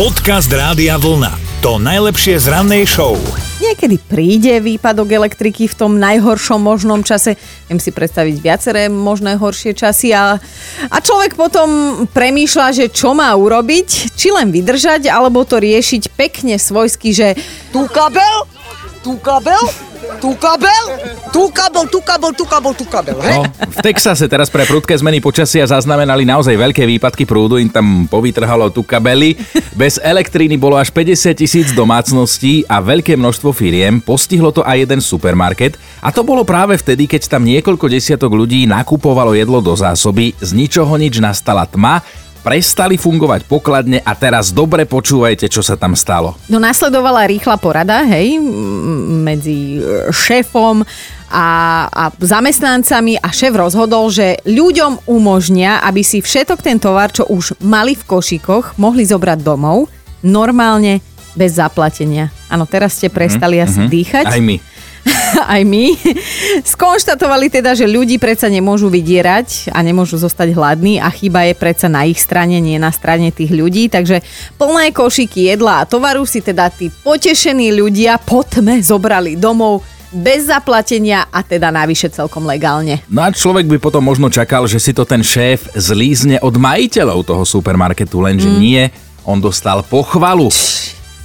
Podcast Rádia Vlna. To najlepšie z rannej show. Niekedy príde výpadok elektriky v tom najhoršom možnom čase. Viem si predstaviť viaceré možné horšie časy a, a človek potom premýšľa, že čo má urobiť, či len vydržať, alebo to riešiť pekne svojsky, že Tu kabel, tu kabel, tu kabel, tu kabel, tu kabel, tu kabel, tu kabel. Hej? No, v Texase teraz pre prudké zmeny počasia zaznamenali naozaj veľké výpadky prúdu, im tam povytrhalo tu kabely. Bez elektriny bolo až 50 tisíc domácností a veľké množstvo firiem. Postihlo to aj jeden supermarket a to bolo práve vtedy, keď tam niekoľko desiatok ľudí nakupovalo jedlo do zásoby, z ničoho nič nastala tma, prestali fungovať pokladne a teraz dobre počúvajte, čo sa tam stalo. No nasledovala rýchla porada, hej, medzi e, šéfom a, a zamestnancami a šéf rozhodol, že ľuďom umožnia, aby si všetok ten tovar, čo už mali v košíkoch, mohli zobrať domov, normálne bez zaplatenia. Áno, teraz ste prestali asi dýchať. Aj my. aj my, skonštatovali teda, že ľudí predsa nemôžu vydierať a nemôžu zostať hladní a chyba je predsa na ich strane, nie na strane tých ľudí. Takže plné košiky jedla a tovaru si teda tí potešení ľudia po tme zobrali domov bez zaplatenia a teda navyše celkom legálne. No a človek by potom možno čakal, že si to ten šéf zlízne od majiteľov toho supermarketu, lenže mm. nie, on dostal pochvalu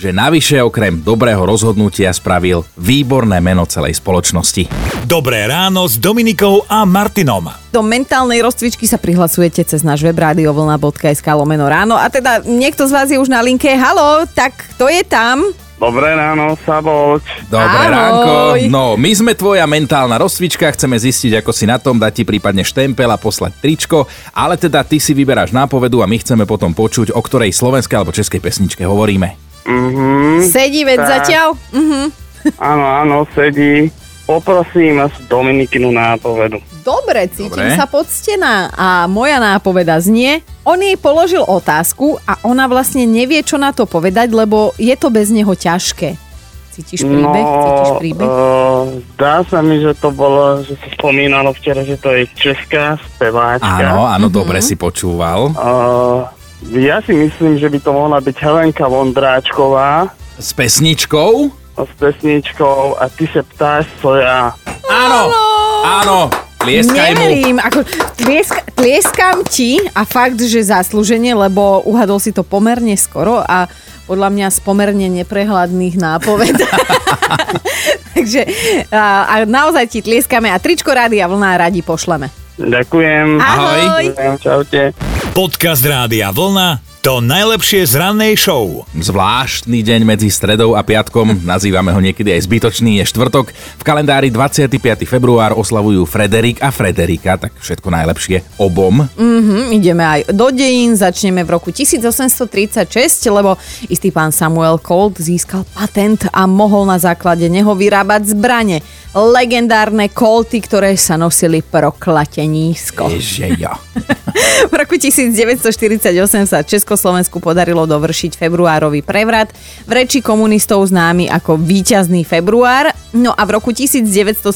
že navyše okrem dobrého rozhodnutia spravil výborné meno celej spoločnosti. Dobré ráno s Dominikou a Martinom. Do mentálnej rozcvičky sa prihlasujete cez náš web radiovlna.sk lomeno ráno a teda niekto z vás je už na linke. Halo, tak kto je tam? Dobré ráno, Saboč. Dobré Ahoj. ránko. No, my sme tvoja mentálna rozcvička, chceme zistiť, ako si na tom, dať ti prípadne štempel a poslať tričko, ale teda ty si vyberáš nápovedu a my chceme potom počuť, o ktorej slovenskej alebo českej pesničke hovoríme. Mhm, Sedí veď Tak. zatiaľ? Mhm. áno, áno, sedí. Poprosím vás Dominikinu nápovedu. Dobre, cítim Dobre. sa poctená a moja nápoveda znie, on jej položil otázku a ona vlastne nevie, čo na to povedať, lebo je to bez neho ťažké. Cítiš príbeh? Cítiš príbeh? Uh, zdá sa mi, že to bolo, že sa spomínalo včera, že to je česká speváčka. Áno, áno, Mhm. dobre si počúval. Uh, ja si myslím, že by to mohla byť Helenka Vondráčková S pesničkou? s pesničkou a ty sa ptáš, co ja. Áno, áno, tlieskaj mu. Neverím, ako tlieska, tlieskam ti a fakt, že zaslúženie, lebo uhadol si to pomerne skoro a podľa mňa z pomerne neprehľadných nápoved. Takže a, a naozaj ti tlieskame a tričko rády a vlna radi pošleme. Ďakujem. Ahoj. Ďakujem, Čaute. Podcast Rádia Vlna. To najlepšie z rannej show. Zvláštny deň medzi stredou a piatkom, nazývame ho niekedy aj zbytočný, je štvrtok. V kalendári 25. február oslavujú Frederik a Frederika, tak všetko najlepšie obom. Hm, ideme aj do dejín, začneme v roku 1836, lebo istý pán Samuel Colt získal patent a mohol na základe neho vyrábať zbrane. Legendárne kolty, ktoré sa nosili proklatenísko. Ježe ja. V roku 1948 sa Československu podarilo dovršiť februárový prevrat, v reči komunistov známy ako víťazný február. No a v roku 1972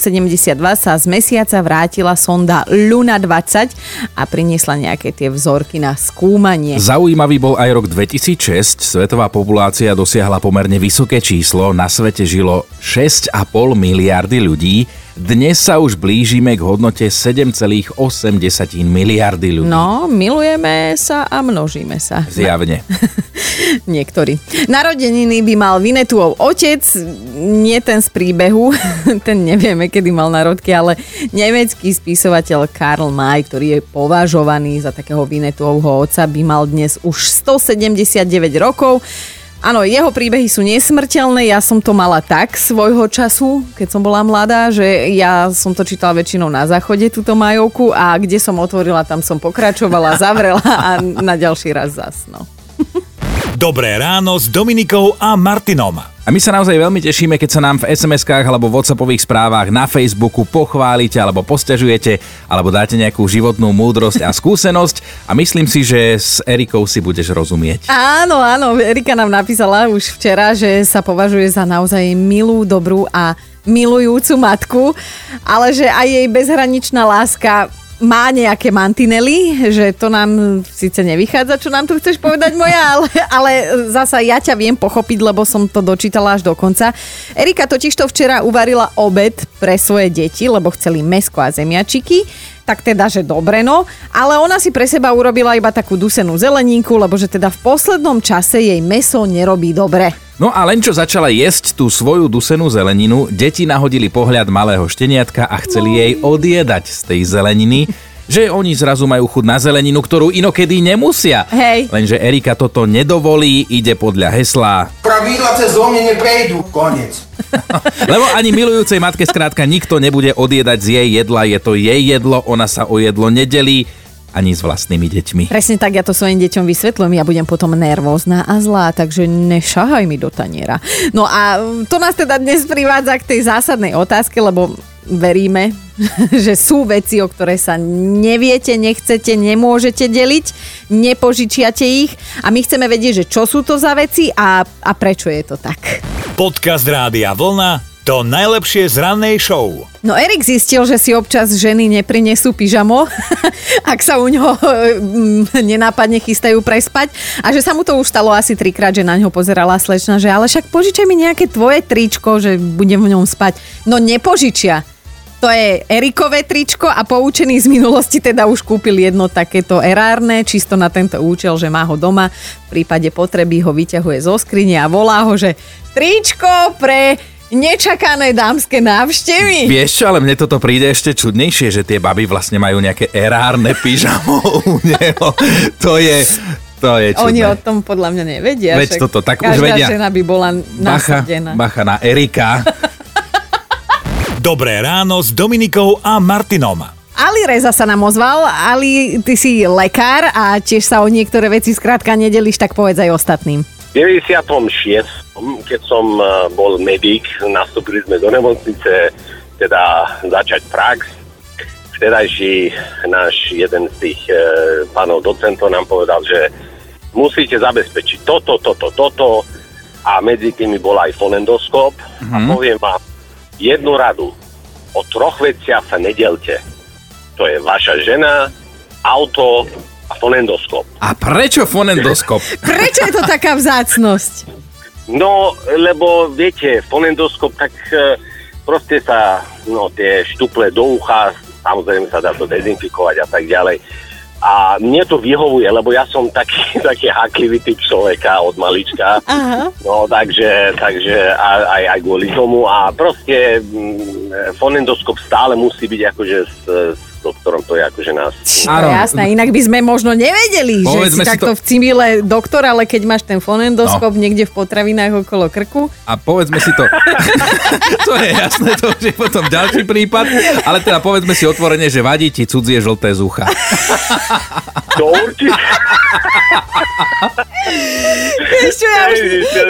sa z mesiaca vrátila sonda Luna 20 a priniesla nejaké tie vzorky na skúmanie. Zaujímavý bol aj rok 2006. Svetová populácia dosiahla pomerne vysoké číslo. Na svete žilo 6,5 miliardy ľudí. Dnes sa už blížime k hodnote 7,8 miliardy ľudí. No, milujeme sa a množíme sa. Zjavne. Niektorí. Narodeniny by mal Vinetuov otec, nie ten z príbehu, ten nevieme, kedy mal narodky, ale nemecký spisovateľ Karl May, ktorý je považovaný za takého Vinetuovho otca, by mal dnes už 179 rokov. Áno, jeho príbehy sú nesmrteľné, ja som to mala tak svojho času, keď som bola mladá, že ja som to čítala väčšinou na záchode, túto majovku a kde som otvorila, tam som pokračovala, zavrela a na ďalší raz zas. No. Dobré ráno s Dominikou a Martinom. A my sa naozaj veľmi tešíme, keď sa nám v SMS-kách alebo WhatsAppových správach na Facebooku pochválite alebo posťažujete alebo dáte nejakú životnú múdrosť a skúsenosť a myslím si, že s Erikou si budeš rozumieť. Áno, áno, Erika nám napísala už včera, že sa považuje za naozaj milú, dobrú a milujúcu matku, ale že aj jej bezhraničná láska má nejaké mantinely, že to nám síce nevychádza, čo nám tu chceš povedať moja, ale, ale zasa ja ťa viem pochopiť, lebo som to dočítala až do konca. Erika totiž to včera uvarila obed pre svoje deti, lebo chceli mesko a zemiačiky tak teda, že dobre no, ale ona si pre seba urobila iba takú dusenú zeleninku, lebo že teda v poslednom čase jej meso nerobí dobre. No a len čo začala jesť tú svoju dusenú zeleninu, deti nahodili pohľad malého šteniatka a chceli jej odjedať z tej zeleniny, že oni zrazu majú chud na zeleninu, ktorú inokedy nemusia. Hej. Lenže Erika toto nedovolí, ide podľa hesla, Pravidla cez mne neprejdú. Konec. lebo ani milujúcej matke skrátka nikto nebude odjedať z jej jedla, je to jej jedlo, ona sa o jedlo nedelí ani s vlastnými deťmi. Presne tak, ja to svojim deťom vysvetľujem, ja budem potom nervózna a zlá, takže nešahaj mi do taniera. No a to nás teda dnes privádza k tej zásadnej otázke, lebo veríme, že sú veci, o ktoré sa neviete, nechcete, nemôžete deliť, nepožičiate ich a my chceme vedieť, že čo sú to za veci a, a prečo je to tak. Podcast Rádia Vlna to najlepšie z rannej show. No Erik zistil, že si občas ženy neprinesú pyžamo, ak sa u ňoho mm, nenápadne chystajú prespať a že sa mu to už stalo asi trikrát, že na ňo pozerala slečna, že ale však požičaj mi nejaké tvoje tričko, že budem v ňom spať. No nepožičia. To je Erikové tričko a poučený z minulosti teda už kúpil jedno takéto erárne, čisto na tento účel, že má ho doma. V prípade potreby ho vyťahuje zo skrine a volá ho, že tričko pre nečakané dámske návštevy. Vieš čo, ale mne toto príde ešte čudnejšie, že tie baby vlastne majú nejaké erárne pyžamo u neho. To je, to je čudné. Oni o tom podľa mňa nevedia. Veď však toto tak už každá vedia. žena by bola Bacha, nasadená. bacha na Erika. Dobré ráno s Dominikou a Martinom. Ali Reza sa nám ozval. Ali, ty si lekár a tiež sa o niektoré veci skrátka nedelíš, tak povedz aj ostatným. V 96. keď som eh, bol medic, nastúpili sme do nemocnice, teda začať prax. Vtedajší náš jeden z tých e, pánov docentov nám povedal, že musíte zabezpečiť toto, toto, toto a medzi tými bol aj fonendoskop. A poviem vám jednu radu. O troch veciach sa nedelte. To je vaša žena, auto fonendoskop. A prečo fonendoskop? Prečo je to taká vzácnosť? No, lebo viete, fonendoskop, tak e, proste sa no, tie štuple do ucha, samozrejme sa dá to dezinfikovať a tak ďalej. A mne to vyhovuje, lebo ja som taký, taký haklivý typ človeka od malička. Aha. No, takže, takže aj, aj, kvôli tomu. A proste mm, fonendoskop stále musí byť akože s, s doktorom, to je akože nás. Áno. Jasné, inak by sme možno nevedeli, Povedzme že si si takto to- v cimile doktor, ale keď máš ten fonendoskop no. niekde v potravinách okolo krku, A povedzme si to. to je jasné, to už je potom ďalší prípad. Ale teda povedzme si otvorene, že vadí ti cudzie žlté z ucha. To určite. Vieš čo, ja, už,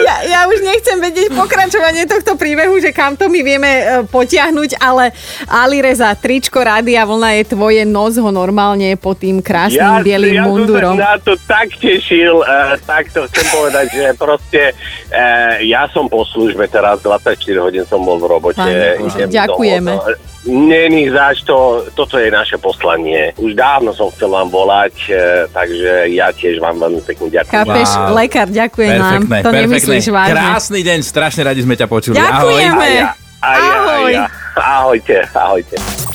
ja, ja už nechcem vedieť pokračovanie tohto príbehu, že kam to my vieme e, potiahnuť, ale Ali Reza, tričko Rádia Vlna je tvoje, nos ho normálne pod tým krásnym bielým ja mundurom. som sa na to tak tešil, uh, tak to chcem povedať, že proste uh, ja som po službe teraz, 24 hodín som bol v robote. Pane ďakujeme. domov. Není zač, to, toto je naše poslanie. Už dávno som chcel vám volať, uh, takže ja tiež vám veľmi pekne ďakujem. Chápeš, Wow. lekár, ďakujem nám. Perfektné, To nemyslíš vážne. Krásny deň, strašne radi sme ťa počuli. Ďakujeme. Ahoj. A ja, a ja, Ahoj. A ja. Ahojte, ahojte.